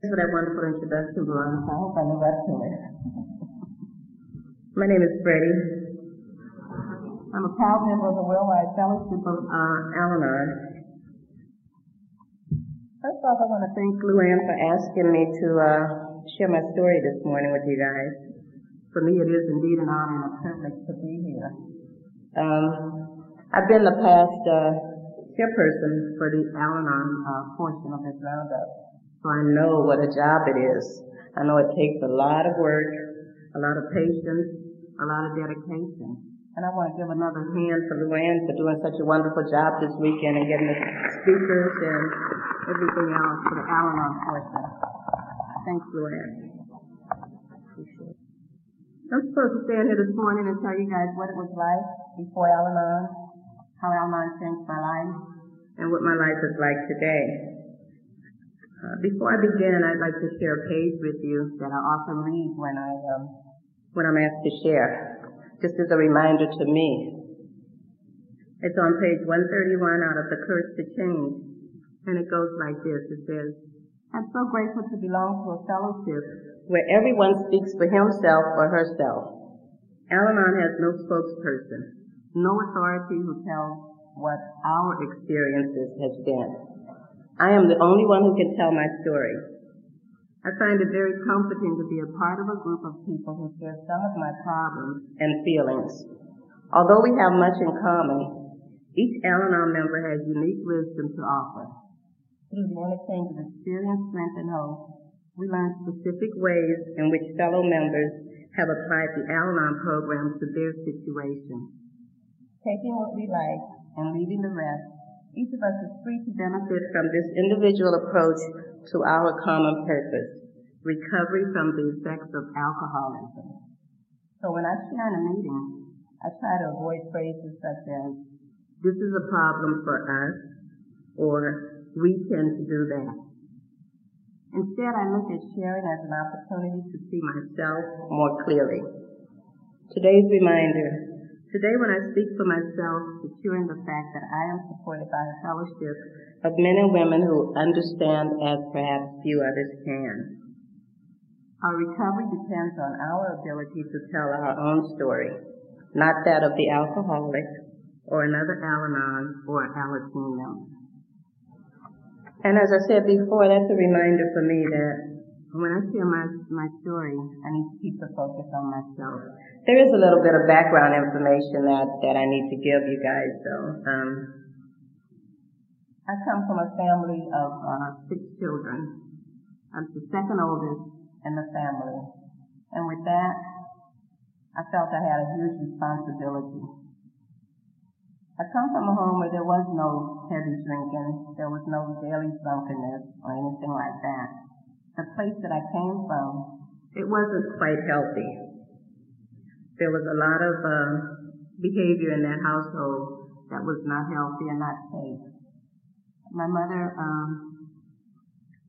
Thanks for that wonderful introduction, Veronica. I hope I live up to it. My name is Freddie. I'm a proud member of the Worldwide Fellowship of uh, Al-Anon. First off, I want to thank Luann for asking me to uh, share my story this morning with you guys. For me, it is indeed an honor and a privilege to be here. Um, I've been the past uh, chairperson for the Al-Anon uh, portion of this roundup. So I know what a job it is. I know it takes a lot of work, a lot of patience, a lot of dedication. And I want to give another hand for Luann for doing such a wonderful job this weekend and getting the speakers and everything else for the Al-Anon portion. Thanks, Luann. Appreciate. I'm supposed to stand here this morning and tell you guys what it was like before Al-Anon, how Al-Anon changed my life, and what my life is like today. Before I begin, I'd like to share a page with you that I often read when I um, when I'm asked to share, just as a reminder to me. It's on page 131 out of The Courage to Change, and it goes like this. It says, I'm so grateful to belong to a fellowship where everyone speaks for himself or herself. Al-Anon has no spokesperson, no authority who tells what our experiences has been. I am the only one who can tell my story. I find it very comforting to be a part of a group of people who share some of my problems and feelings. Although we have much in common, each Al-Anon member has unique wisdom to offer. Through the interchange of experience, strength, and hope, we learn specific ways in which fellow members have applied the Al-Anon program to their situation. Taking what we like and leaving the rest each of us is free to benefit from this individual approach to our common purpose, recovery from the effects of alcoholism. So when I share in a meeting, I try to avoid phrases such as, this is a problem for us, or we tend to do that. Instead, I look at sharing as an opportunity to see myself more clearly. Today's reminder Today when I speak for myself, securing the fact that I am supported by a fellowship of men and women who understand as perhaps few others can. Our recovery depends on our ability to tell our own story, not that of the alcoholic or another Al-Anon or member. And as I said before, that's a reminder for me that when I share my, my story, I need to keep the focus on myself. There is a little bit of background information that, that I need to give you guys though. Um, I come from a family of uh, six children. I'm the second oldest in the family. And with that, I felt I had a huge responsibility. I come from a home where there was no heavy drinking, there was no daily drunkenness or anything like that the place that I came from, it wasn't quite healthy. There was a lot of uh, behavior in that household that was not healthy and not safe. My mother, um,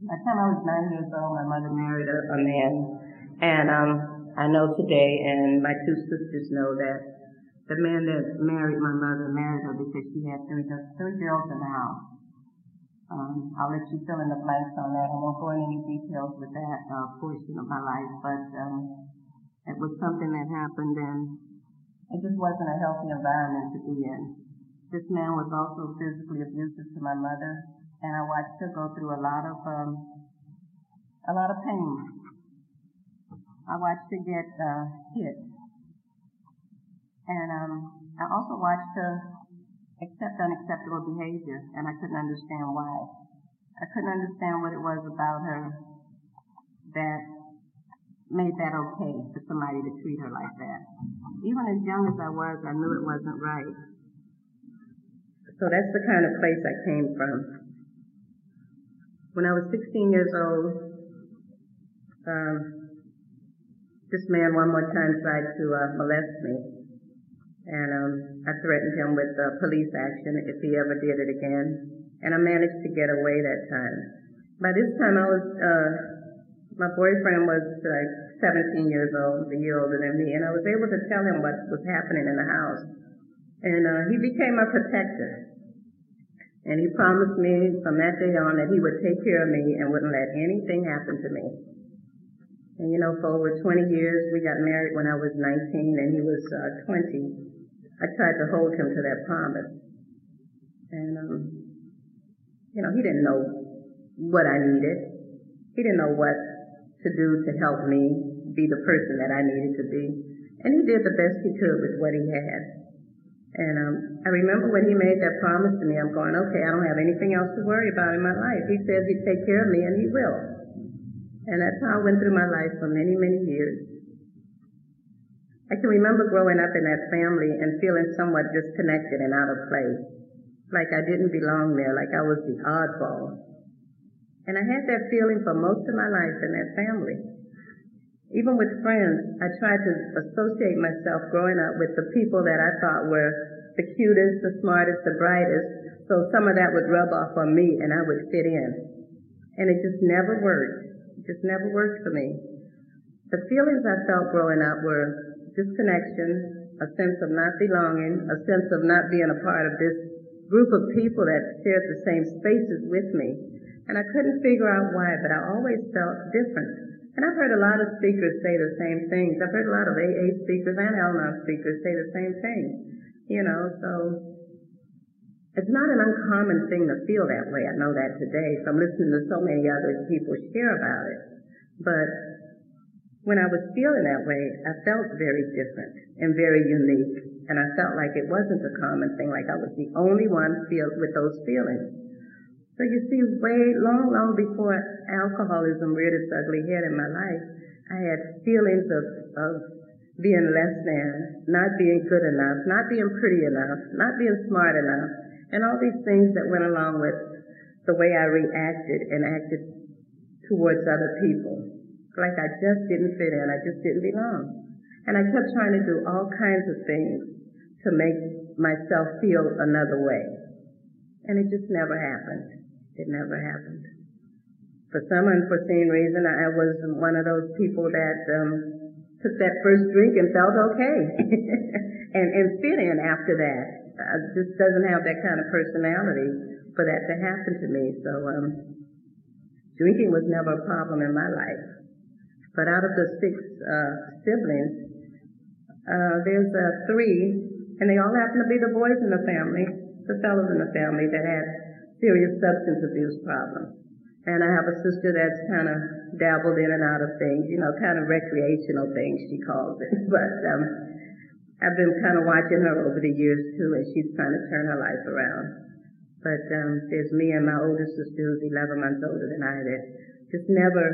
by the time I was nine years old, my mother married a, a man, and um, I know today, and my two sisters know that the man that married my mother married her because she had three, three girls in the house. Um, I'll let you fill in the blanks on that. I won't go into any details with that uh, portion of my life, but um, it was something that happened, and it just wasn't a healthy environment to be in. This man was also physically abusive to my mother, and I watched her go through a lot of um, a lot of pain. I watched her get uh, hit, and um, I also watched her accept unacceptable behavior, and I couldn't understand why. I couldn't understand what it was about her that made that okay for somebody to treat her like that. Even as young as I was, I knew it wasn't right. So that's the kind of place I came from. When I was 16 years old, um, this man one more time tried to uh, molest me and um, I threatened him with uh, police action if he ever did it again. And I managed to get away that time. By this time, I was uh, my boyfriend was like 17 years old, a year older than me, and I was able to tell him what was happening in the house. And uh, he became my protector. And he promised me from that day on that he would take care of me and wouldn't let anything happen to me. And you know, for over 20 years, we got married when I was 19 and he was uh, 20. I tried to hold him to that promise. And, um, you know, he didn't know what I needed. He didn't know what to do to help me be the person that I needed to be. And he did the best he could with what he had. And um, I remember when he made that promise to me, I'm going, okay, I don't have anything else to worry about in my life. He says he'd take care of me, and he will. And that's how I went through my life for many, many years. I can remember growing up in that family and feeling somewhat disconnected and out of place, like I didn't belong there, like I was the oddball. And I had that feeling for most of my life in that family. Even with friends, I tried to associate myself growing up with the people that I thought were the cutest, the smartest, the brightest. So some of that would rub off on me and I would fit in. And it just never worked. It just never worked for me. The feelings I felt growing up were disconnection, a sense of not belonging, a sense of not being a part of this group of people that shared the same spaces with me. And I couldn't figure out why, but I always felt different. And I've heard a lot of speakers say the same things. I've heard a lot of AA speakers and Al-Anon speakers say the same thing. You know, so it's not an uncommon thing to feel that way. I know that today from listening to so many other people share about it. But when I was feeling that way, I felt very different and very unique. And I felt like it wasn't a common thing, like I was the only one feel with those feelings. So you see, way long, long before alcoholism reared its ugly head in my life, I had feelings of, of being less than, not being good enough, not being pretty enough, not being smart enough, and all these things that went along with the way I reacted and acted towards other people. Like I just didn't fit in, I just didn't belong. And I kept trying to do all kinds of things to make myself feel another way. And it just never happened. It never happened. For some unforeseen reason, I was one of those people that um, took that first drink and felt okay, and and fit in after that. I just doesn't have that kind of personality for that to happen to me. So um, drinking was never a problem in my life. But out of the six uh, siblings, uh, there's uh, three, and they all happen to be the boys in the family, the fellows in the family that had serious substance abuse problems. And I have a sister that's kind of dabbled in and out of things, you know, kind of recreational things, she calls it. But um, I've been kind of watching her over the years too, and she's trying to turn her life around. But um, there's me and my older sister who's 11 months older than I that just never,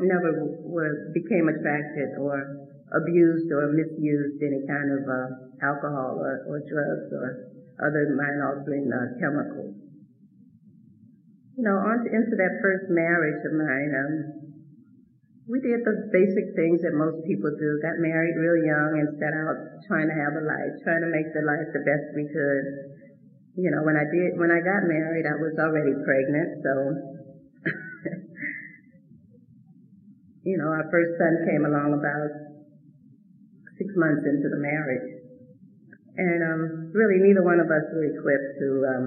never were, became attracted or abused or misused any kind of uh, alcohol or, or drugs or other mind-altering uh, chemicals you know, on to, into that first marriage of mine, um, we did the basic things that most people do. Got married real young and set out trying to have a life, trying to make the life the best we could. You know, when I did, when I got married, I was already pregnant, so, you know, our first son came along about six months into the marriage. And, um, really neither one of us were equipped to, um,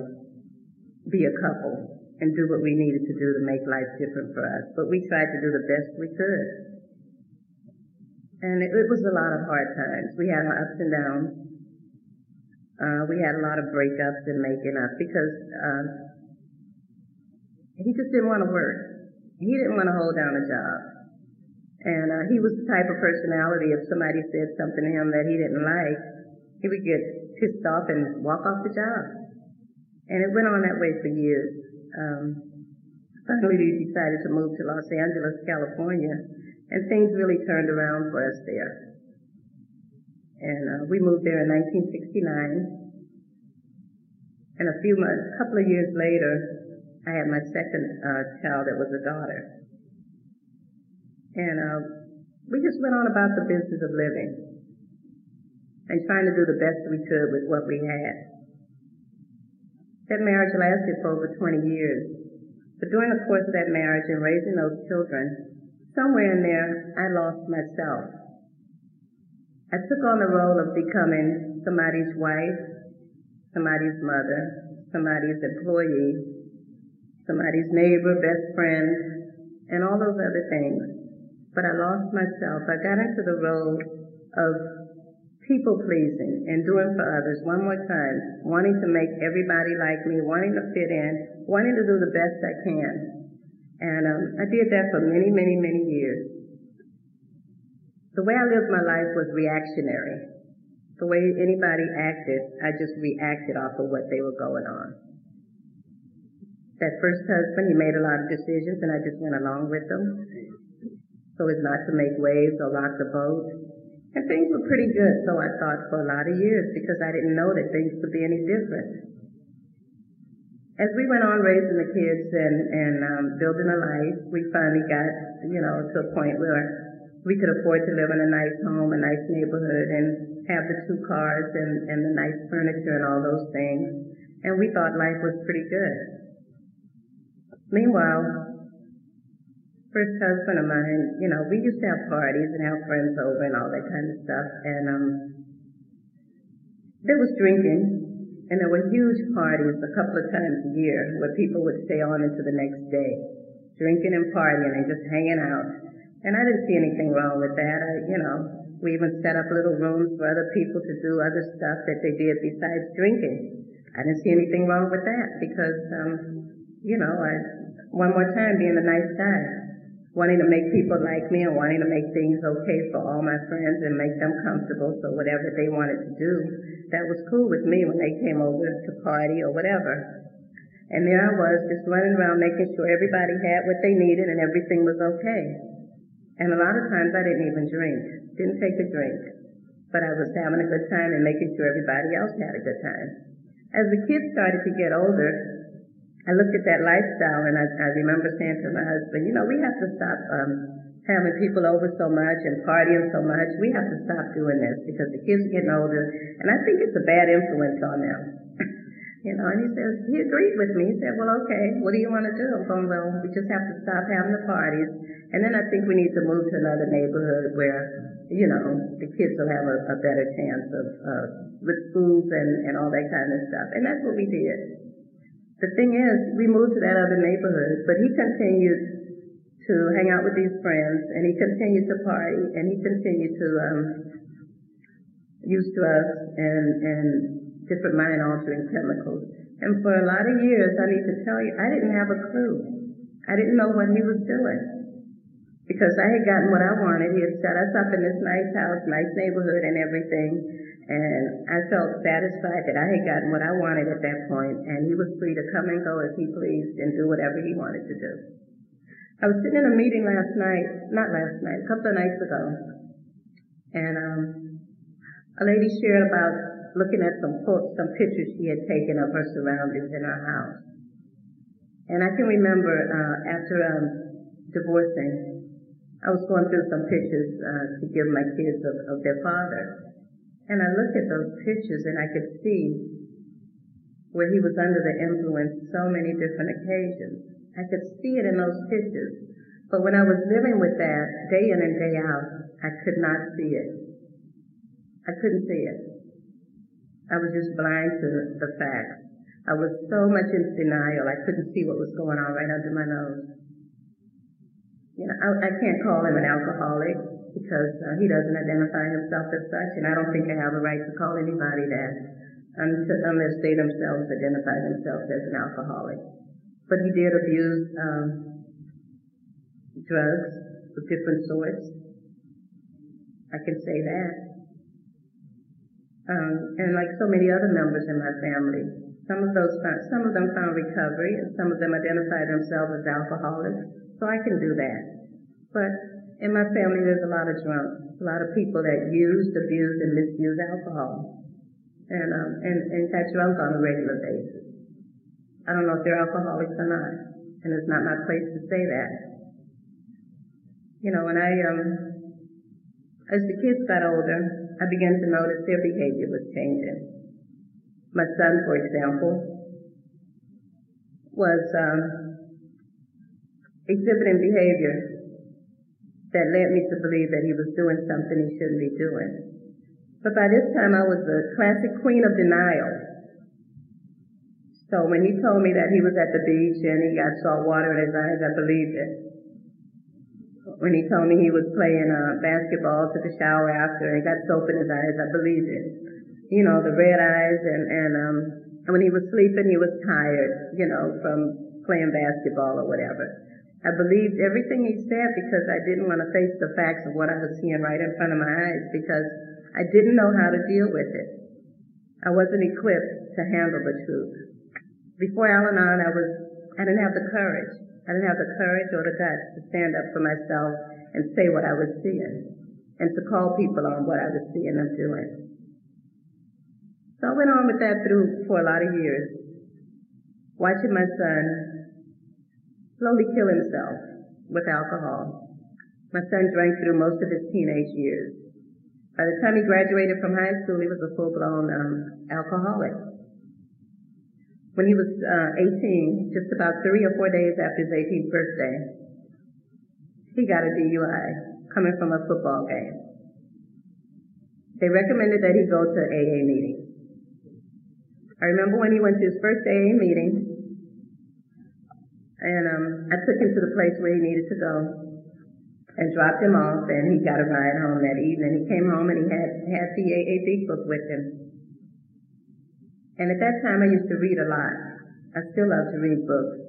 be a couple and do what we needed to do to make life different for us. But we tried to do the best we could. And it, it was a lot of hard times. We had our ups and downs. Uh, we had a lot of breakups and making up because uh, he just didn't want to work. He didn't want to hold down a job. And uh, he was the type of personality, if somebody said something to him that he didn't like, he would get pissed off and walk off the job. And it went on that way for years. Um, finally, we decided to move to Los Angeles, California, and things really turned around for us there. And uh, we moved there in 1969. And a few months, a couple of years later, I had my second uh, child that was a daughter. And uh, we just went on about the business of living and trying to do the best we could with what we had. That marriage lasted for over 20 years. But during the course of that marriage and raising those children, somewhere in there, I lost myself. I took on the role of becoming somebody's wife, somebody's mother, somebody's employee, somebody's neighbor, best friend, and all those other things. But I lost myself. I got into the role of people pleasing and doing for others one more time, wanting to make everybody like me, wanting to fit in, wanting to do the best I can. And um, I did that for many, many, many years. The way I lived my life was reactionary. The way anybody acted, I just reacted off of what they were going on. That first husband, he made a lot of decisions and I just went along with them. So as not to make waves or rock the boat. And things were pretty good, so I thought for a lot of years because I didn't know that things could be any different. As we went on raising the kids and, and um, building a life, we finally got, you know, to a point where we could afford to live in a nice home, a nice neighborhood, and have the two cars and, and the nice furniture and all those things. And we thought life was pretty good. Meanwhile, first husband of mine, you know, we used to have parties and have friends over and all that kind of stuff. And um, there was drinking, and there were huge parties a couple of times a year where people would stay on into the next day, drinking and partying and just hanging out. And I didn't see anything wrong with that. I, you know, we even set up little rooms for other people to do other stuff that they did besides drinking. I didn't see anything wrong with that because, um, you know, I, one more time being a nice guy, wanting to make people like me and wanting to make things okay for all my friends and make them comfortable. So whatever they wanted to do, that was cool with me when they came over to party or whatever. And there I was just running around making sure everybody had what they needed and everything was okay. And a lot of times I didn't even drink, didn't take a drink, but I was having a good time and making sure everybody else had a good time. As the kids started to get older, I looked at that lifestyle and I, I remember saying to my husband, you know, we have to stop um, having people over so much and partying so much. We have to stop doing this because the kids are getting older, and I think it's a bad influence on them. you know, and he says, he agreed with me. He said, well, okay, what do you want to do? I'm going, well, we just have to stop having the parties and then I think we need to move to another neighborhood where, you know, the kids will have a, a better chance of, uh, with schools and, and all that kind of stuff. And that's what we did. The thing is, we moved to that other neighborhood, but he continued to hang out with these friends, and he continued to party, and he continued to um, use drugs and and different mind-altering chemicals. And for a lot of years, I need to tell you, I didn't have a clue. I didn't know what he was doing because I had gotten what I wanted. He had set us up in this nice house, nice neighborhood and everything. And I felt satisfied that I had gotten what I wanted at that point, and he was free to come and go as he pleased and do whatever he wanted to do. I was sitting in a meeting last night, not last night, a couple of nights ago, and um, a lady shared about looking at some some pictures she had taken of her surroundings in her house. And I can remember uh, after um, divorcing, I was going through some pictures uh, to give my kids of, of their father. And I looked at those pictures and I could see where he was under the influence so many different occasions. I could see it in those pictures. But when I was living with that day in and day out, I could not see it. I couldn't see it. I was just blind to the facts. I was so much in denial, I couldn't see what was going on right under my nose. You know, I, I can't call him an alcoholic because uh, he doesn't identify himself as such, and I don't think I have a right to call anybody that unless they themselves identify themselves as an alcoholic. But he did abuse um, drugs of different sorts. I can say that. Um, and like so many other members in my family, some of those some of them found recovery, and some of them identified themselves as alcoholics. So I can do that. But in my family, there's a lot of drunks, a lot of people that use, abuse, and misuse alcohol. And, um, and, and got drunk on a regular basis. I don't know if they're alcoholics or not. And it's not my place to say that. You know, when I, um, as the kids got older, I began to notice their behavior was changing. My son, for example, was, um, exhibiting behavior that led me to believe that he was doing something he shouldn't be doing. But by this time I was the classic queen of denial. So when he told me that he was at the beach and he got salt water in his eyes, I believed it. When he told me he was playing uh, basketball, took a shower after, and got soap in his eyes, I believed it. You know, the red eyes and, and, um, and when he was sleeping, he was tired, you know, from playing basketball or whatever. I believed everything he said because I didn't want to face the facts of what I was seeing right in front of my eyes because I didn't know how to deal with it. I wasn't equipped to handle the truth. Before Al-Anon, I was, I didn't have the courage. I didn't have the courage or the guts to stand up for myself and say what I was seeing and to call people on what I was seeing them doing. So I went on with that through for a lot of years, watching my son slowly kill himself with alcohol. My son drank through most of his teenage years. By the time he graduated from high school, he was a full-blown um, alcoholic. When he was uh, 18, just about three or four days after his 18th birthday, he got a DUI coming from a football game. They recommended that he go to AA meetings. I remember when he went to his first AA meeting, and um, I took him to the place where he needed to go and dropped him off, and he got a ride home that evening. He came home and he had had the AA big book with him. And at that time I used to read a lot. I still love to read books.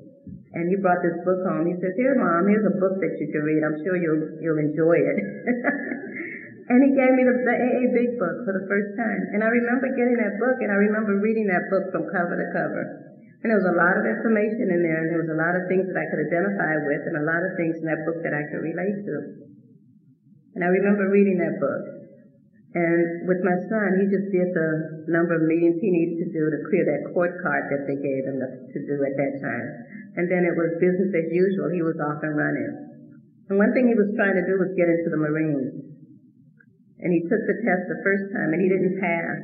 And he brought this book home. He says, here mom, here's a book that you can read. I'm sure you'll, you'll enjoy it. and he gave me the, AA Big Book for the first time. And I remember getting that book and I remember reading that book from cover to cover. And there was a lot of information in there and there was a lot of things that I could identify with and a lot of things in that book that I could relate to. And I remember reading that book. And with my son, he just did the number of meetings he needed to do to clear that court card that they gave him to do at that time. And then it was business as usual. He was off and running. And one thing he was trying to do was get into the Marines. And he took the test the first time and he didn't pass.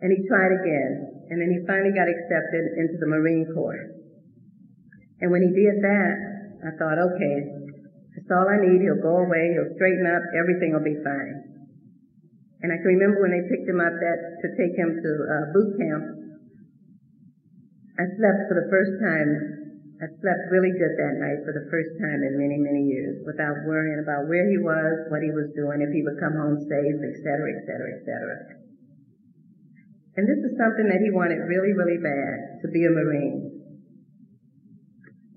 And he tried again. And then he finally got accepted into the Marine Corps. And when he did that, I thought, okay, that's all I need. He'll go away. He'll straighten up. Everything will be fine. And I can remember when they picked him up that to take him to uh, boot camp. I slept for the first time. I slept really good that night for the first time in many, many years without worrying about where he was, what he was doing, if he would come home safe, et cetera, et cetera, et cetera. And this is something that he wanted really, really bad, to be a Marine.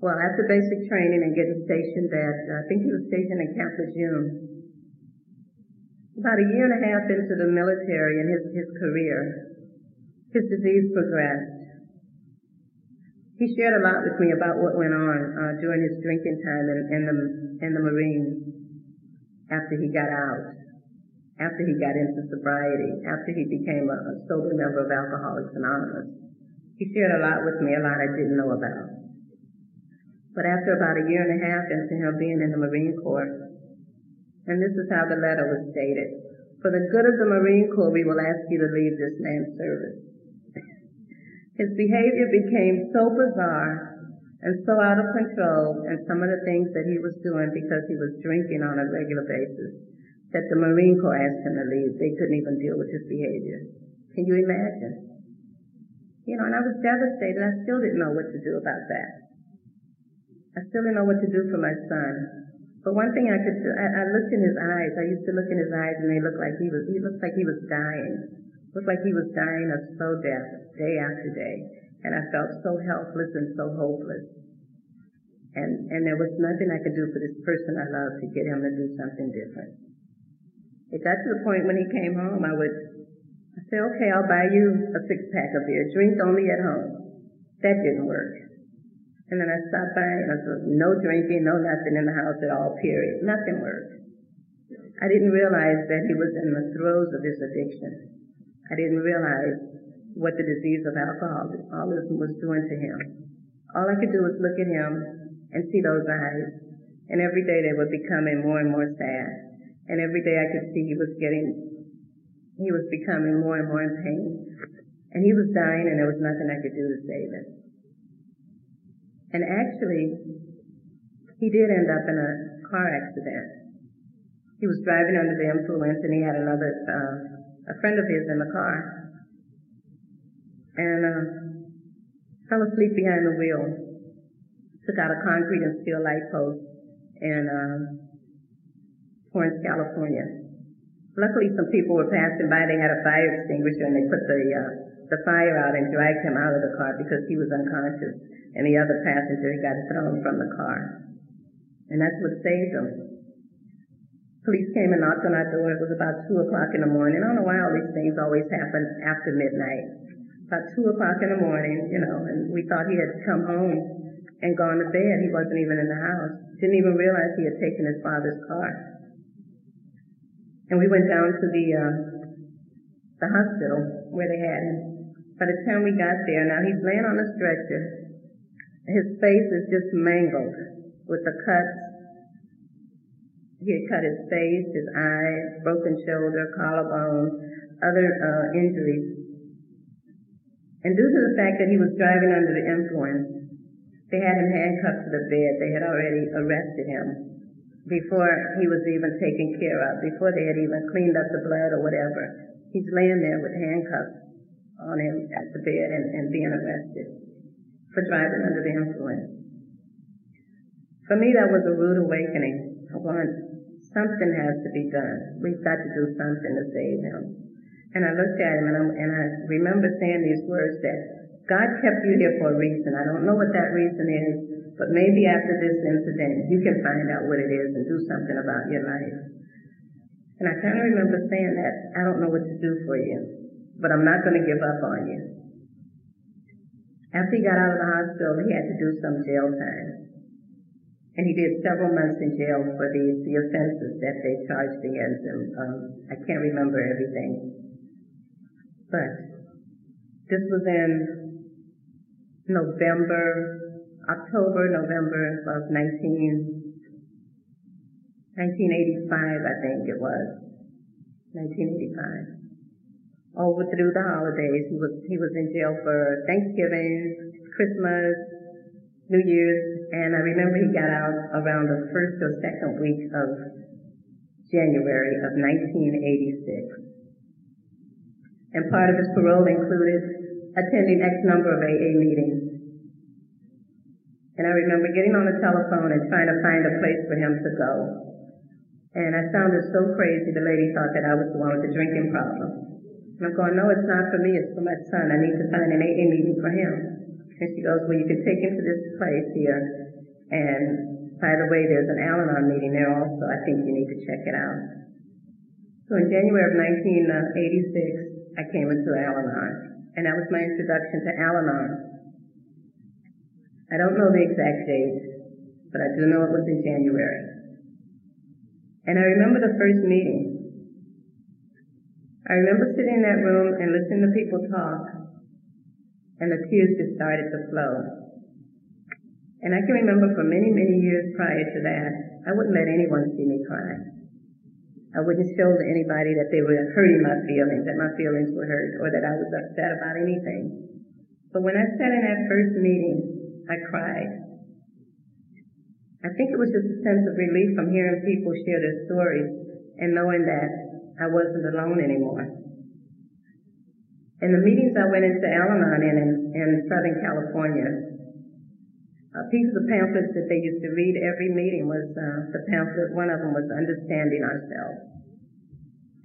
Well, after basic training and getting stationed at, I think he was stationed in Camp Lejeune, about a year and a half into the military and his, his career, his disease progressed. He shared a lot with me about what went on uh, during his drinking time in, in the in the Marines after he got out, after he got into sobriety, after he became a, a sober member of Alcoholics Anonymous. He shared a lot with me, a lot I didn't know about. But after about a year and a half into him being in the Marine Corps, and this is how the letter was stated. For the good of the Marine Corps, we will ask you to leave this man's service. His behavior became so bizarre and so out of control, and some of the things that he was doing because he was drinking on a regular basis, that the Marine Corps asked him to leave. They couldn't even deal with his behavior. Can you imagine? You know, and I was devastated. I still didn't know what to do about that. I still didn't know what to do for my son. But one thing I could, I, I looked in his eyes. I used to look in his eyes, and they looked like he was. He looked like he was dying. Looked like he was dying of slow death, day after day. And I felt so helpless and so hopeless. And and there was nothing I could do for this person I loved to get him to do something different. It got to the point when he came home, I would I say, okay, I'll buy you a six pack of beer. Drink only at home. That didn't work. And then I stopped by and I said, no drinking, no nothing in the house at all, period. Nothing worked. I didn't realize that he was in the throes of his addiction. I didn't realize what the disease of alcoholism was doing to him. All I could do was look at him and see those eyes. And every day they were becoming more and more sad. And every day I could see he was getting, he was becoming more and more in pain. And he was dying and there was nothing I could do to save him. And actually, he did end up in a car accident. He was driving under the influence and he had another, uh, a friend of his in the car. And, uh, fell asleep behind the wheel, took out a concrete and steel light post in um, Torrance, California. Luckily, some people were passing by. They had a fire extinguisher and they put the uh, the fire out and dragged him out of the car because he was unconscious, and the other passenger got thrown from the car, and that's what saved him. Police came and knocked on our door. It was about two o'clock in the morning. I don't know why all these things always happen after midnight. About two o'clock in the morning, you know, and we thought he had come home and gone to bed. He wasn't even in the house. Didn't even realize he had taken his father's car. And we went down to the uh, the hospital where they had him. By the time we got there, now he's laying on a stretcher. His face is just mangled with the cuts he had cut his face, his eyes, broken shoulder, collarbone, other uh, injuries. And due to the fact that he was driving under the influence, they had him handcuffed to the bed. They had already arrested him before he was even taken care of, before they had even cleaned up the blood or whatever. He's laying there with handcuffs on him at the bed and, and being arrested for driving under the influence. For me, that was a rude awakening. I want Something has to be done. We've got to do something to save him. And I looked at him and, and i remember saying these words that God kept you here for a reason. I don't know what that reason is, but maybe after this incident you can find out what it is and do something about your life. And I kind of remember saying that, I don't know what to do for you, but I'm not going to give up on you. After he got out of the hospital, he had to do some jail time. And he did several months in jail for the, the offenses that they charged against him. Um, I can't remember everything. But this was in November, October, November of 19, 1985, I think it was. 1985. Over through the holidays, he was, he was in jail for Thanksgiving, Christmas, New Year's, and I remember he got out around the first or second week of January of 1986. And part of his parole included attending X number of AA meetings. And I remember getting on the telephone and trying to find a place for him to go. And I sounded so crazy, the lady thought that I was the one with the drinking problem. And I'm going, no, it's not for me, it's for my son. I need to find an AA meeting for him. And she goes, well, you can take him to this place here. And by the way, there's an Al-Anon meeting there also. I think you need to check it out. So in January of 1986, I came into Al-Anon. And that was my introduction to Al-Anon. I don't know the exact date, but I do know it was in January. And I remember the first meeting. I remember sitting in that room and listening to people talk and the tears just started to flow. And I can remember for many, many years prior to that, I wouldn't let anyone see me cry. I wouldn't show to anybody that they were hurting my feelings, that my feelings were hurt, or that I was upset about anything. But when I sat in that first meeting, I cried. I think it was just a sense of relief from hearing people share their stories and knowing that I wasn't alone anymore. In the meetings I went into Al-Anon in, in, in Southern California, a piece of the pamphlets that they used to read every meeting was uh, the pamphlet, one of them was Understanding Ourselves.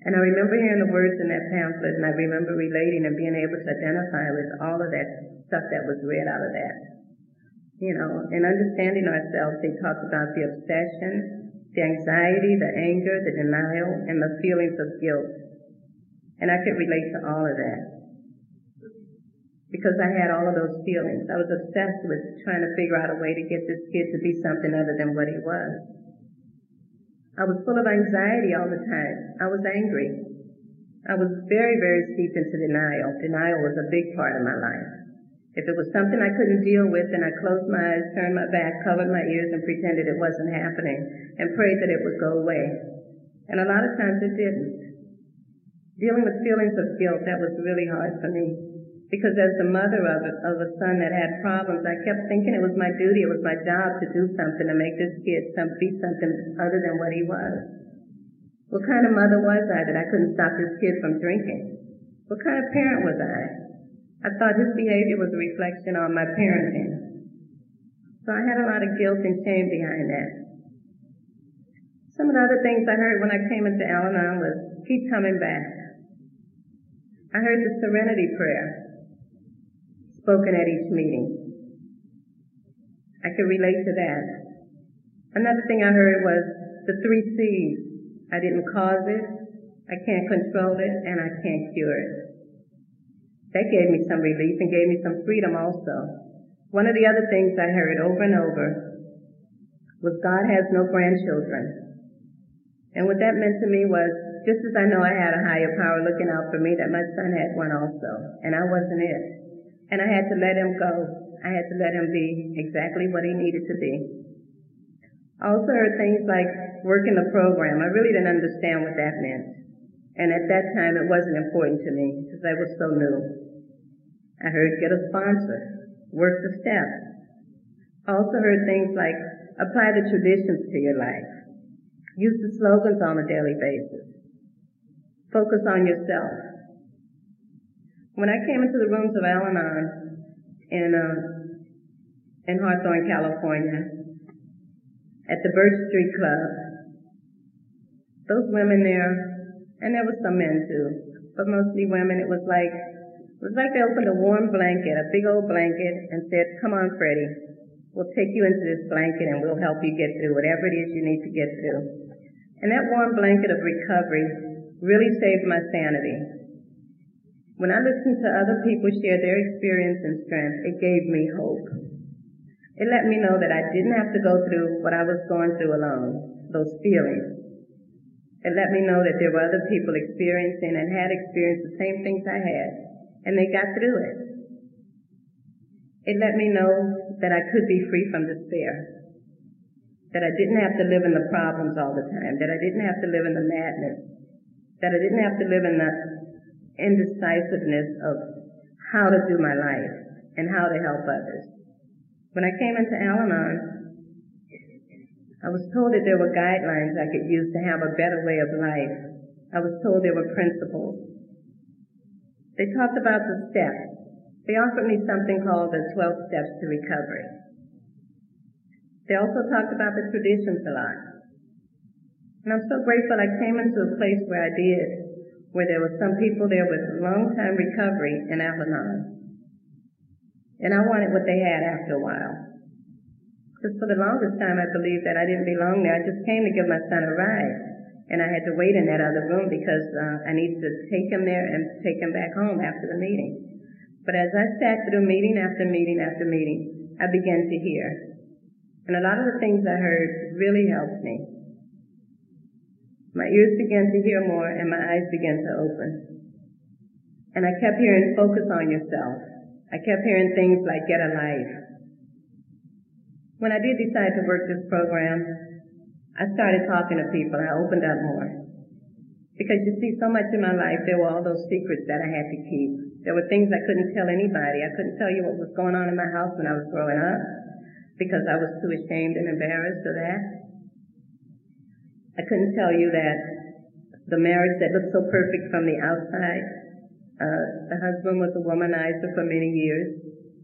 And I remember hearing the words in that pamphlet, and I remember relating and being able to identify with all of that stuff that was read out of that. You know, in understanding ourselves, they talked about the obsession, the anxiety, the anger, the denial, and the feelings of guilt. And I could relate to all of that because I had all of those feelings. I was obsessed with trying to figure out a way to get this kid to be something other than what he was. I was full of anxiety all the time. I was angry. I was very, very steeped into denial. Denial was a big part of my life. If it was something I couldn't deal with, then I closed my eyes, turned my back, covered my ears, and pretended it wasn't happening, and prayed that it would go away. And a lot of times it didn't. Dealing with feelings of guilt, that was really hard for me. Because as the mother of a, of a son that had problems, I kept thinking it was my duty, it was my job to do something to make this kid some, be something other than what he was. What kind of mother was I that I couldn't stop this kid from drinking? What kind of parent was I? I thought his behavior was a reflection on my parenting. So I had a lot of guilt and shame behind that. Some of the other things I heard when I came into Al-Anon was, keep coming back. I heard the serenity prayer spoken at each meeting. I could relate to that. Another thing I heard was the three C's. I didn't cause it, I can't control it, and I can't cure it. That gave me some relief and gave me some freedom also. One of the other things I heard over and over was God has no grandchildren. And what that meant to me was, just as I know I had a higher power looking out for me, that my son had one also, and I wasn't it. And I had to let him go. I had to let him be exactly what he needed to be. I also heard things like work in the program. I really didn't understand what that meant. And at that time, it wasn't important to me because I was so new. I heard get a sponsor, work the steps. I also heard things like apply the traditions to your life. Use the slogans on a daily basis. Focus on yourself. When I came into the rooms of Al-Anon in, uh, in Hawthorne, California, at the Birch Street Club, those women there and there was some men too, but mostly women. It was like it was like they opened a warm blanket, a big old blanket, and said, "Come on, Freddie, we'll take you into this blanket and we'll help you get through whatever it is you need to get through." And that warm blanket of recovery really saved my sanity. When I listened to other people share their experience and strength, it gave me hope. It let me know that I didn't have to go through what I was going through alone, those feelings. It let me know that there were other people experiencing and had experienced the same things I had, and they got through it. It let me know that I could be free from despair, that I didn't have to live in the problems all the time, that I didn't have to live in the madness, that I didn't have to live in the indecisiveness of how to do my life and how to help others. When I came into Al-Anon, I was told that there were guidelines I could use to have a better way of life. I was told there were principles. They talked about the steps. They offered me something called the 12 steps to recovery. They also talked about the traditions a lot. And I'm so grateful I came into a place where I did, where there were some people there with long-time recovery in Al-Anon. And I wanted what they had after a while. Because for the longest time I believed that I didn't belong there. I just came to give my son a ride. And I had to wait in that other room because uh, I needed to take him there and take him back home after the meeting. But as I sat through meeting after meeting after meeting, I began to hear. And a lot of the things I heard really helped me. My ears began to hear more and my eyes began to open. And I kept hearing focus on yourself. I kept hearing things like get a life. When I did decide to work this program, I started talking to people. I opened up more. Because you see, so much in my life, there were all those secrets that I had to keep. There were things I couldn't tell anybody. I couldn't tell you what was going on in my house when I was growing up because I was too ashamed and embarrassed of that. I couldn't tell you that the marriage that looked so perfect from the outside, uh, the husband was a womanizer for many years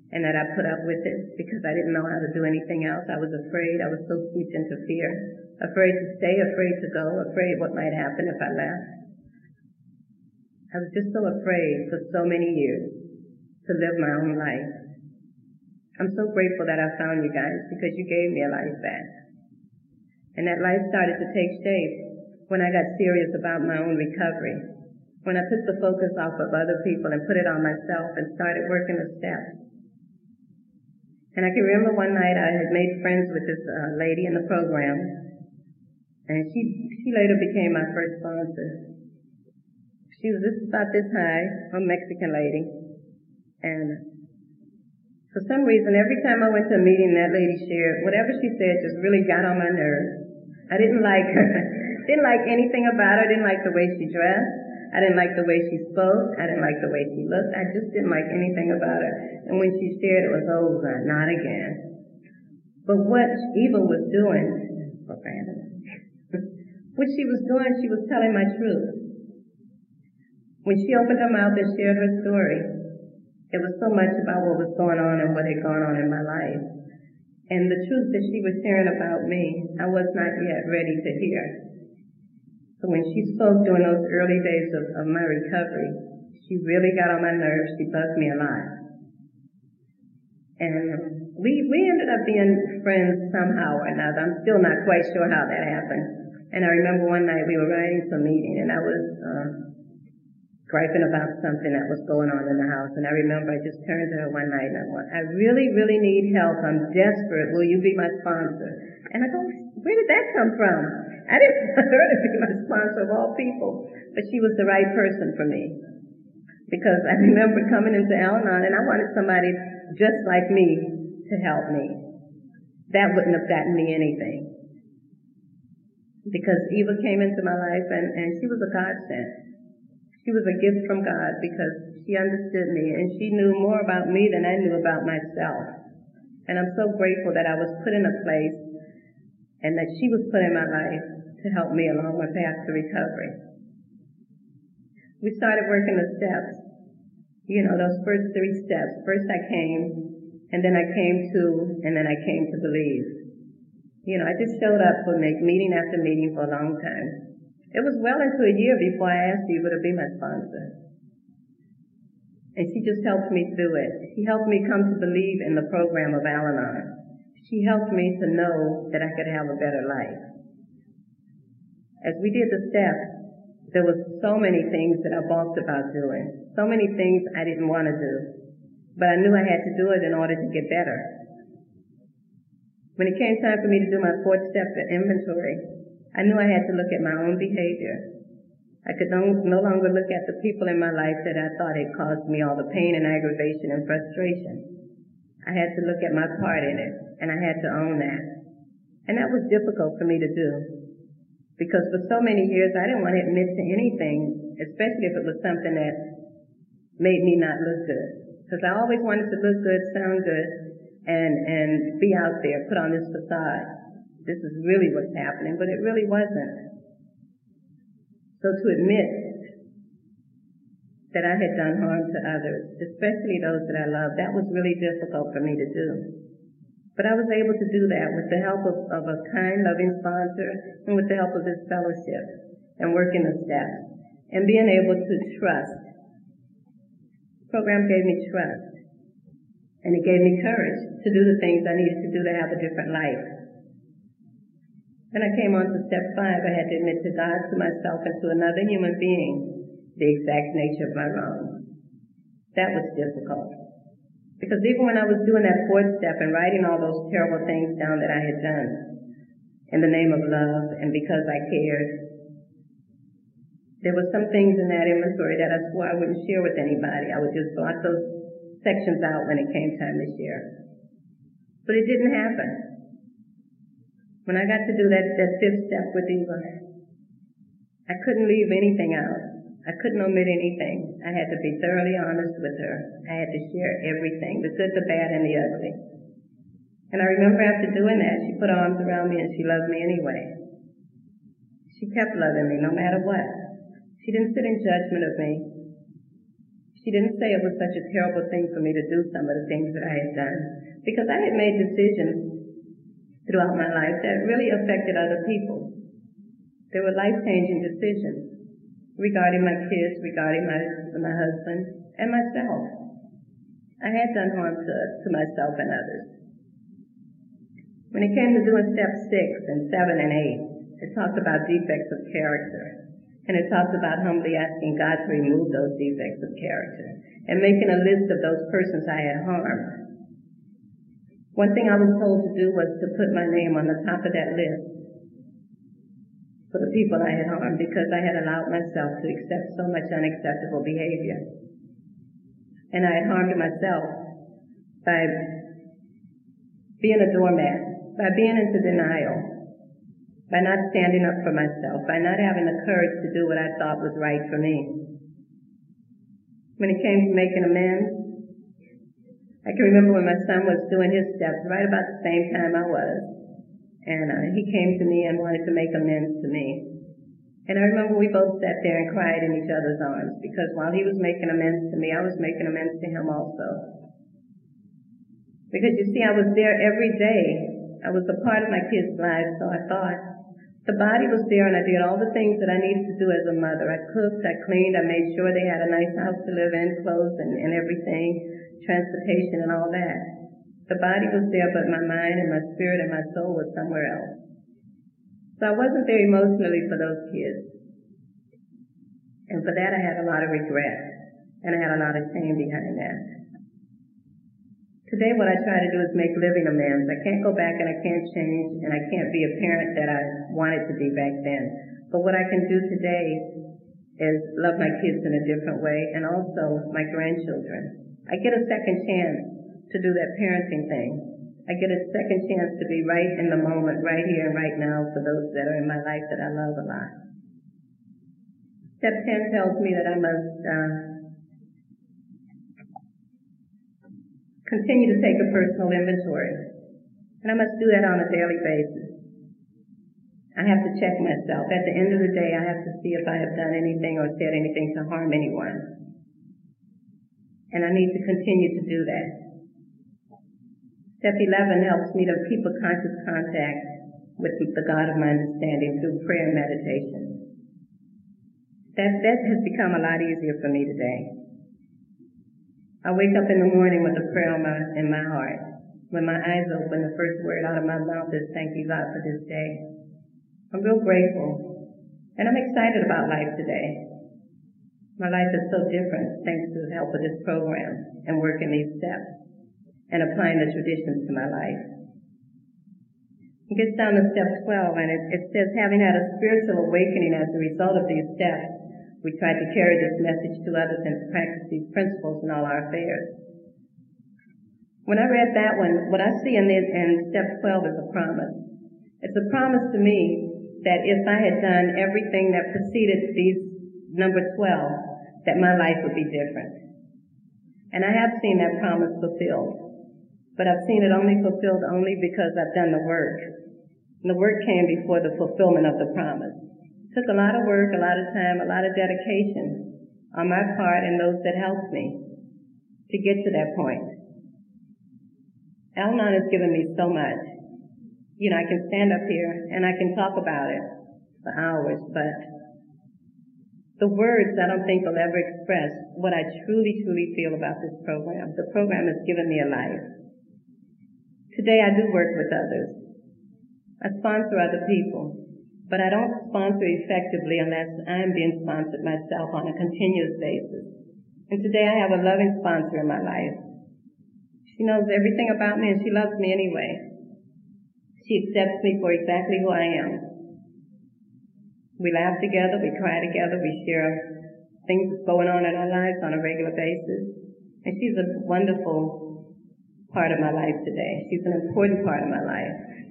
and that I put up with it because I didn't know how to do anything else. I was afraid. I was so steeped into fear. Afraid to stay, afraid to go, afraid what might happen if I left. I was just so afraid for so many years to live my own life. I'm so grateful that I found you guys because you gave me a life back. And that life started to take shape when I got serious about my own recovery. When I took the focus off of other people and put it on myself and started working the steps. And I can remember one night I had made friends with this uh, lady in the program, and she she later became my first sponsor. She was just about this high, a Mexican lady, and for some reason, every time I went to a meeting, that lady shared whatever she said just really got on my nerves. I didn't like her, didn't like anything about her, I didn't like the way she dressed. I didn't like the way she spoke. I didn't like the way she looked. I just didn't like anything about her. And when she shared, it was over, not again. But what Eva was doing, what she was doing, she was telling my truth. When she opened her mouth and shared her story, It was so much about what was going on and what had gone on in my life. And the truth that she was sharing about me, I was not yet ready to hear. So when she spoke during those early days of, of my recovery, she really got on my nerves. She bugged me a lot. And we, we ended up being friends somehow or another. I'm still not quite sure how that happened. And I remember one night we were riding to meeting and I was uh, griping about something that was going on in the house. And I remember I just turned to her one night and I went, I really, really need help. I'm desperate. Will you be my sponsor? And I go, where did that come from? I didn't want her to be my sponsor of all people. But she was the right person for me. Because I remember coming into Al-Anon and I wanted somebody just like me to help me. That wouldn't have gotten me anything because Eva came into my life and, and she was a godsend. She was a gift from God because she understood me and she knew more about me than I knew about myself. And I'm so grateful that I was put in a place and that she was put in my life to help me along my path to recovery. We started working the steps. You know, those first three steps. First I came, and then I came to, and then I came to believe. You know, I just showed up for meeting after meeting for a long time. It was well into a year before I asked Eva to be my sponsor. And she just helped me through it. She helped me come to believe in the program of Al-Anon. She helped me to know that I could have a better life. As we did the steps, there was so many things that I balked about doing. So many things I didn't want to do. But I knew I had to do it in order to get better. When it came time for me to do my fourth step in inventory, I knew I had to look at my own behavior. I could no, no longer look at the people in my life that I thought had caused me all the pain and aggravation and frustration. I had to look at my part in it, and I had to own that. And that was difficult for me to do. Because for so many years, I didn't want to admit to anything, especially if it was something that made me not look good. Because I always wanted to look good, sound good, and, and be out there, put on this facade. This is really what's happening, but it really wasn't. So to admit that I had done harm to others, especially those that I loved, that was really difficult for me to do. But I was able to do that with the help of, of a kind, loving sponsor and with the help of this fellowship and working the steps and being able to trust. The program gave me trust. And it gave me courage to do the things I needed to do to have a different life. When I came on to step five, I had to admit to God, to myself, and to another human being the exact nature of my wrongs. That was difficult. Because even when I was doing that fourth step and writing all those terrible things down that I had done in the name of love and because I cared, there were some things in that inventory that I swore I wouldn't share with anybody. I would just block those sections out when it came time to share. But it didn't happen. When I got to do that, that fifth step with Eva, I couldn't leave anything out. I couldn't omit anything. I had to be thoroughly honest with her. I had to share everything, the good, the bad, and the ugly. And I remember after doing that, she put arms around me and she loved me anyway. She kept loving me no matter what. She didn't sit in judgment of me. She didn't say it was such a terrible thing for me to do some of the things that I had done because I had made decisions throughout my life that really affected other people. They were life-changing decisions regarding my kids, regarding my, my husband, and myself. I had done harm to, to myself and others. When it came to doing step six and seven and eight, it talked about defects of character. And it talks about humbly asking God to remove those defects of character and making a list of those persons I had harmed. One thing I was told to do was to put my name on the top of that list for the people I had harmed because I had allowed myself to accept so much unacceptable behavior. And I had harmed myself by being a doormat, by being into denial, by not standing up for myself, by not having the courage to do what I thought was right for me. When it came to making amends, I can remember when my son was doing his steps right about the same time I was. And uh, he came to me and wanted to make amends to me. And I remember we both sat there and cried in each other's arms because while he was making amends to me, I was making amends to him also. Because you see, I was there every day. I was a part of my kids' lives, so I thought. The body was there and I did all the things that I needed to do as a mother. I cooked, I cleaned, I made sure they had a nice house to live in, clothes and, and everything, transportation and all that. The body was there, but my mind and my spirit and my soul was somewhere else. So I wasn't there emotionally for those kids. And for that I had a lot of regret. And I had a lot of shame behind that. Today what I try to do is make living amends. I can't go back and I can't change and I can't be a parent that I wanted to be back then. But what I can do today is love my kids in a different way and also my grandchildren. I get a second chance to do that parenting thing. I get a second chance to be right in the moment, right here and right now for those that are in my life that I love a lot. Step 10 tells me that I must uh, continue to take a personal inventory. And I must do that on a daily basis. I have to check myself. At the end of the day, I have to see if I have done anything or said anything to harm anyone. And I need to continue to do that. Step 11 helps me to keep a conscious contact with the God of my understanding through prayer and meditation. That, that has become a lot easier for me today. I wake up in the morning with a prayer my, in my heart. When my eyes open, the first word out of my mouth is thank you God for this day. I'm real grateful. And I'm excited about life today. My life is so different thanks to the help of this program and working these steps and applying the traditions to my life. It gets down to step 12 and it, it says, having had a spiritual awakening as a result of these steps, we try to carry this message to others and practice these principles in all our affairs. When I read that one, what I see in, this, in step 12 is a promise. It's a promise to me that if I had done everything that preceded these number 12, that my life would be different. And I have seen that promise fulfilled but I've seen it only fulfilled only because I've done the work. And the work came before the fulfillment of the promise. Took a lot of work, a lot of time, a lot of dedication on my part and those that helped me to get to that point. Al-Anon has given me so much. You know, I can stand up here and I can talk about it for hours, but the words I don't think will ever express what I truly, truly feel about this program. The program has given me a life. Today I do work with others. I sponsor other people, but I don't sponsor effectively unless I am being sponsored myself on a continuous basis. And today I have a loving sponsor in my life. She knows everything about me and she loves me anyway. She accepts me for exactly who I am. We laugh together, we cry together, we share things going on in our lives on a regular basis. And she's a wonderful part of my life today. She's an important part of my life.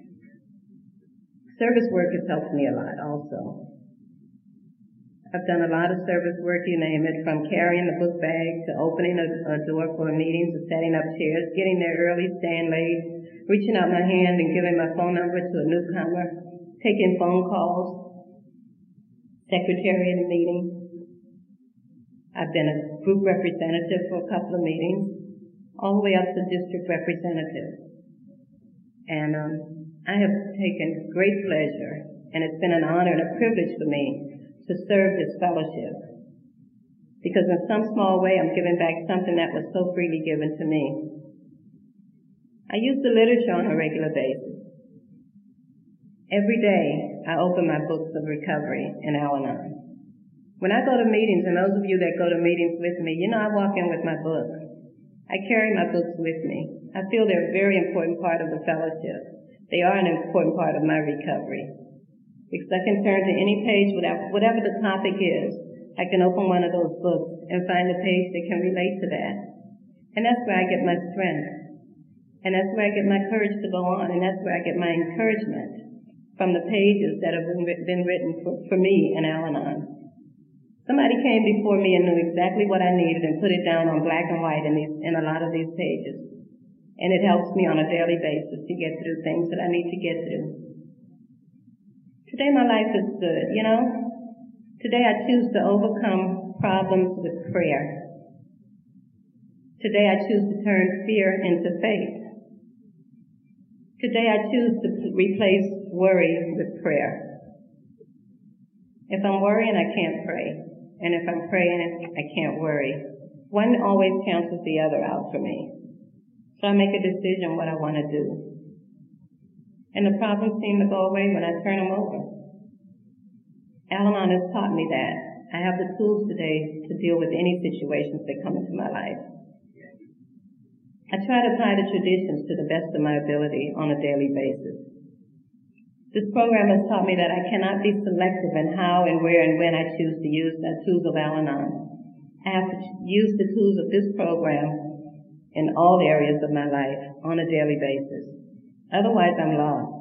Service work has helped me a lot also. I've done a lot of service work, you name it, from carrying the book bag to opening a, a door for a meeting to setting up chairs, getting there early, staying late, reaching out my hand and giving my phone number to a newcomer, taking phone calls, secretary in a meeting. I've been a group representative for a couple of meetings all the way up to district representative. And um, I have taken great pleasure, and it's been an honor and a privilege for me to serve this fellowship. Because in some small way, I'm giving back something that was so freely given to me. I use the literature on a regular basis. Every day, I open my books of recovery in Al-Anon. When I go to meetings, and those of you that go to meetings with me, you know I walk in with my book. I carry my books with me. I feel they're a very important part of the fellowship. They are an important part of my recovery. Because I can turn to any page, whatever the topic is, I can open one of those books and find a page that can relate to that. And that's where I get my strength. And that's where I get my courage to go on. And that's where I get my encouragement from the pages that have been written for, for me in Al-Anon. Somebody came before me and knew exactly what I needed and put it down on black and white in, these, in a lot of these pages. And it helps me on a daily basis to get through things that I need to get through. Today my life is good, you know? Today I choose to overcome problems with prayer. Today I choose to turn fear into faith. Today I choose to replace worry with prayer. If I'm worrying, I can't pray. And if I'm praying, I can't worry. One always cancels the other out for me. So I make a decision what I want to do. And the problems seem to go away when I turn them over. Al-Anon has taught me that. I have the tools today to deal with any situations that come into my life. I try to apply the traditions to the best of my ability on a daily basis. This program has taught me that I cannot be selective in how and where and when I choose to use the tools of Al-Anon. I have to use the tools of this program in all areas of my life on a daily basis. Otherwise, I'm lost.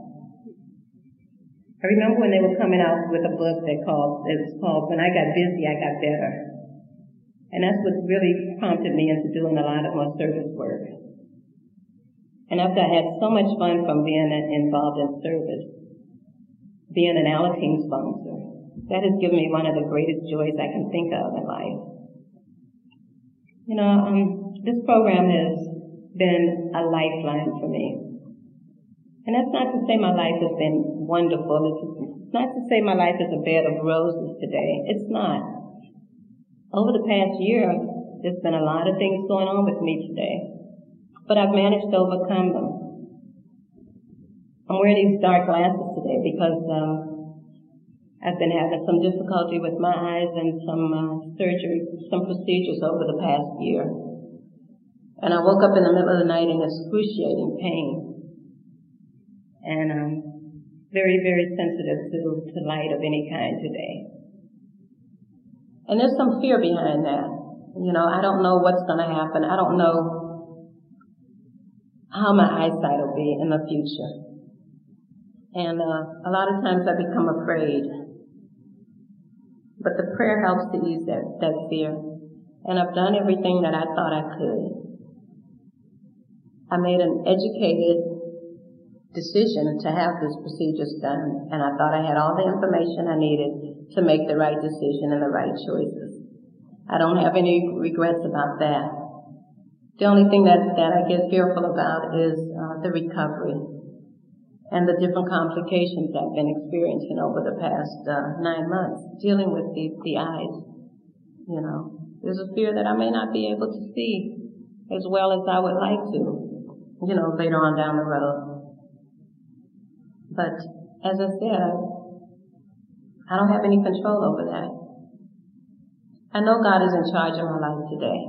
I remember when they were coming out with a book that called, it was called When I Got Busy, I Got Better. And that's what really prompted me into doing a lot of more service work. And after I had so much fun from being involved in service, being an Alateen sponsor, that has given me one of the greatest joys I can think of in life. You know, um, this program has been a lifeline for me. And that's not to say my life has been wonderful. It's not to say my life is a bed of roses today. It's not. Over the past year, there's been a lot of things going on with me today but I've managed to overcome them. I'm wearing these dark glasses today because um, I've been having some difficulty with my eyes and some uh, surgery, some procedures over the past year. And I woke up in the middle of the night in excruciating pain. And I'm very, very sensitive to, to light of any kind today. And there's some fear behind that. You know, I don't know what's going to happen. I don't know how my eyesight will be in the future. And uh, a lot of times I become afraid. But the prayer helps to ease that, that fear. And I've done everything that I thought I could. I made an educated decision to have this procedures done, and I thought I had all the information I needed to make the right decision and the right choices. I don't have any regrets about that. The only thing that, that I get fearful about is uh, the recovery and the different complications I've been experiencing over the past uh, nine months dealing with the, the eyes. You know, there's a fear that I may not be able to see as well as I would like to, you know, later on down the road. But as I said, I, don't have any control over that. I know God is in charge of my life today.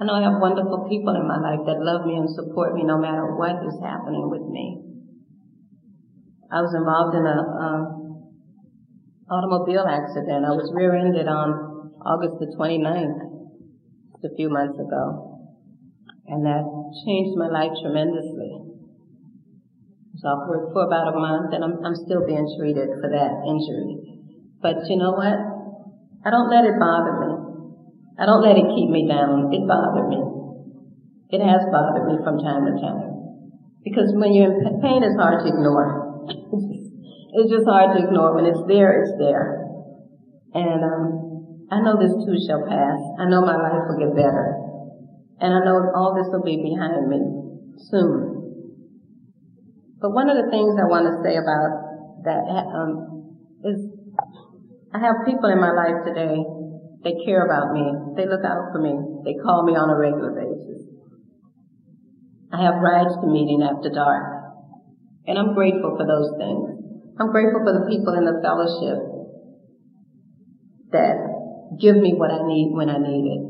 I know I have wonderful people in my life that love me and support me no matter what is happening with me. I was involved in a automobile accident. I was rear-ended on August the 29th, just a few months ago. And that changed my life tremendously. So I was off work for about a month and I'm, I'm still being treated for that injury. But you know what? I don't let it bother me. I don't let it keep me down. It bothered me. It has bothered me from time to time. Because when you're in pain, it's hard to ignore. it's just hard to ignore. When it's there, it's there. And um, I know this too shall pass. I know my life will get better. And I know all this will be behind me soon. But one of the things I want to say about that um, is I have people in my life today they care about me. They look out for me. They call me on a regular basis. I have rides to meeting after dark. And I'm grateful for those things. I'm grateful for the people in the fellowship that give me what I need when I need it.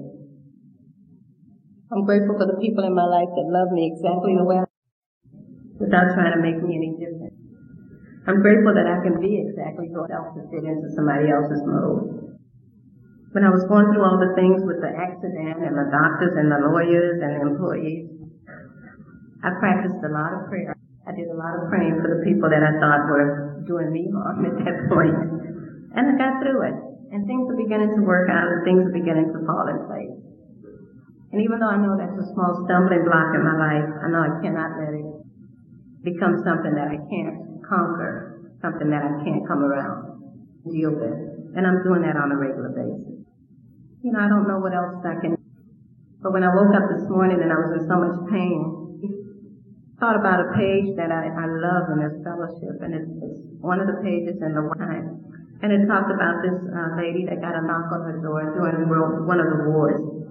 I'm grateful for the people in my life that love me exactly the way I am without trying to make me any different. I'm grateful that I can be exactly who else to fit into somebody else's mode when I was going through all the things with the accident and the doctors and the lawyers and the employees, I practiced a lot of prayer. I did a lot of praying for the people that I thought were doing me harm at that point. And I got through it. And things are beginning to work out and things are beginning to fall in place. And even though I know that's a small stumbling block in my life, I know I cannot let it become something that I can't conquer, something that I can't come around, deal with. And I'm doing that on a regular basis. You know, I don't know what else I can, but when I woke up this morning and I was in so much pain, thought about a page that I, I love in this fellowship, and it's, it's one of the pages in the time. And it talked about this uh, lady that got a knock on her door during one of the wars.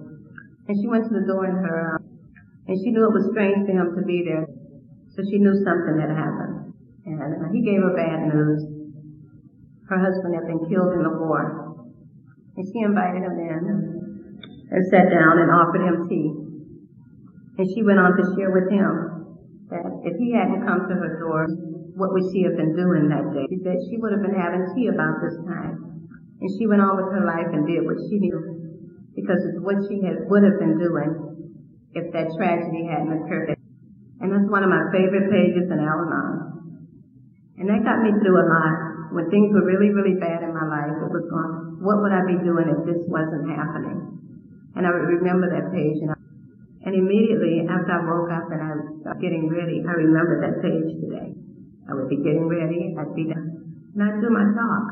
And she went to the door in her, uh, and she knew it was strange for him to be there. So she knew something had happened. And uh, he gave her bad news. Her husband had been killed in the war. And she invited him in and sat down and offered him tea. And she went on to share with him that if he hadn't come to her door, what would she have been doing that day? She said she would have been having tea about this time. And she went on with her life and did what she knew because it's what she had, would have been doing if that tragedy hadn't occurred. And that's one of my favorite pages in Al-Anon. And that got me through a lot. When things were really, really bad in my life, it was going, what would I be doing if this wasn't happening? And I would remember that page and I and immediately after I woke up and I was getting ready, I remembered that page today. I would be getting ready, I'd be done, and I'd do my talk.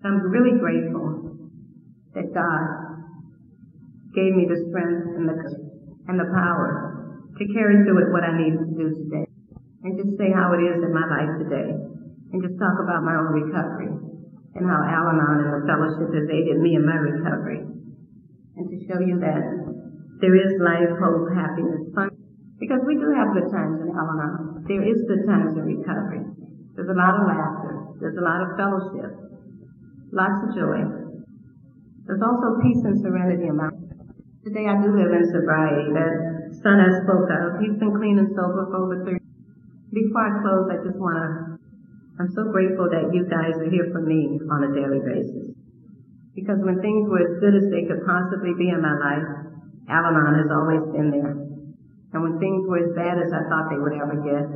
So I'm really grateful that God gave me the strength and the, and the power to carry through it what I needed to do today. And just say how it is in my life today. And just talk about my own recovery and how Al-Anon and the fellowship has aided me in my recovery. And to show you that there is life, hope, happiness, fun. Because we do have good times in Al-Anon. There is good times in recovery. There's a lot of laughter. There's a lot of fellowship. Lots of joy. There's also peace and serenity in my Today I do live in sobriety. That son I spoke of, he's been clean and sober for over 30 Before I close, I just want to, I'm so grateful that you guys are here for me on a daily basis. Because when things were as good as they could possibly be in my life, Al-Anon has always been there. And when things were as bad as I thought they would ever get,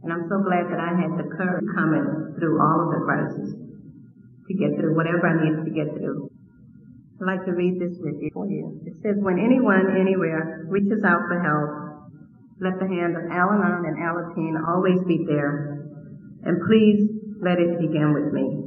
and I'm so glad that I had the courage coming through all of the crises to get through whatever I needed to get through. I'd like to read this with you for you. It says, when anyone anywhere reaches out for help, let the hand of Al-Anon and Alateen always be there. And please let it begin with me.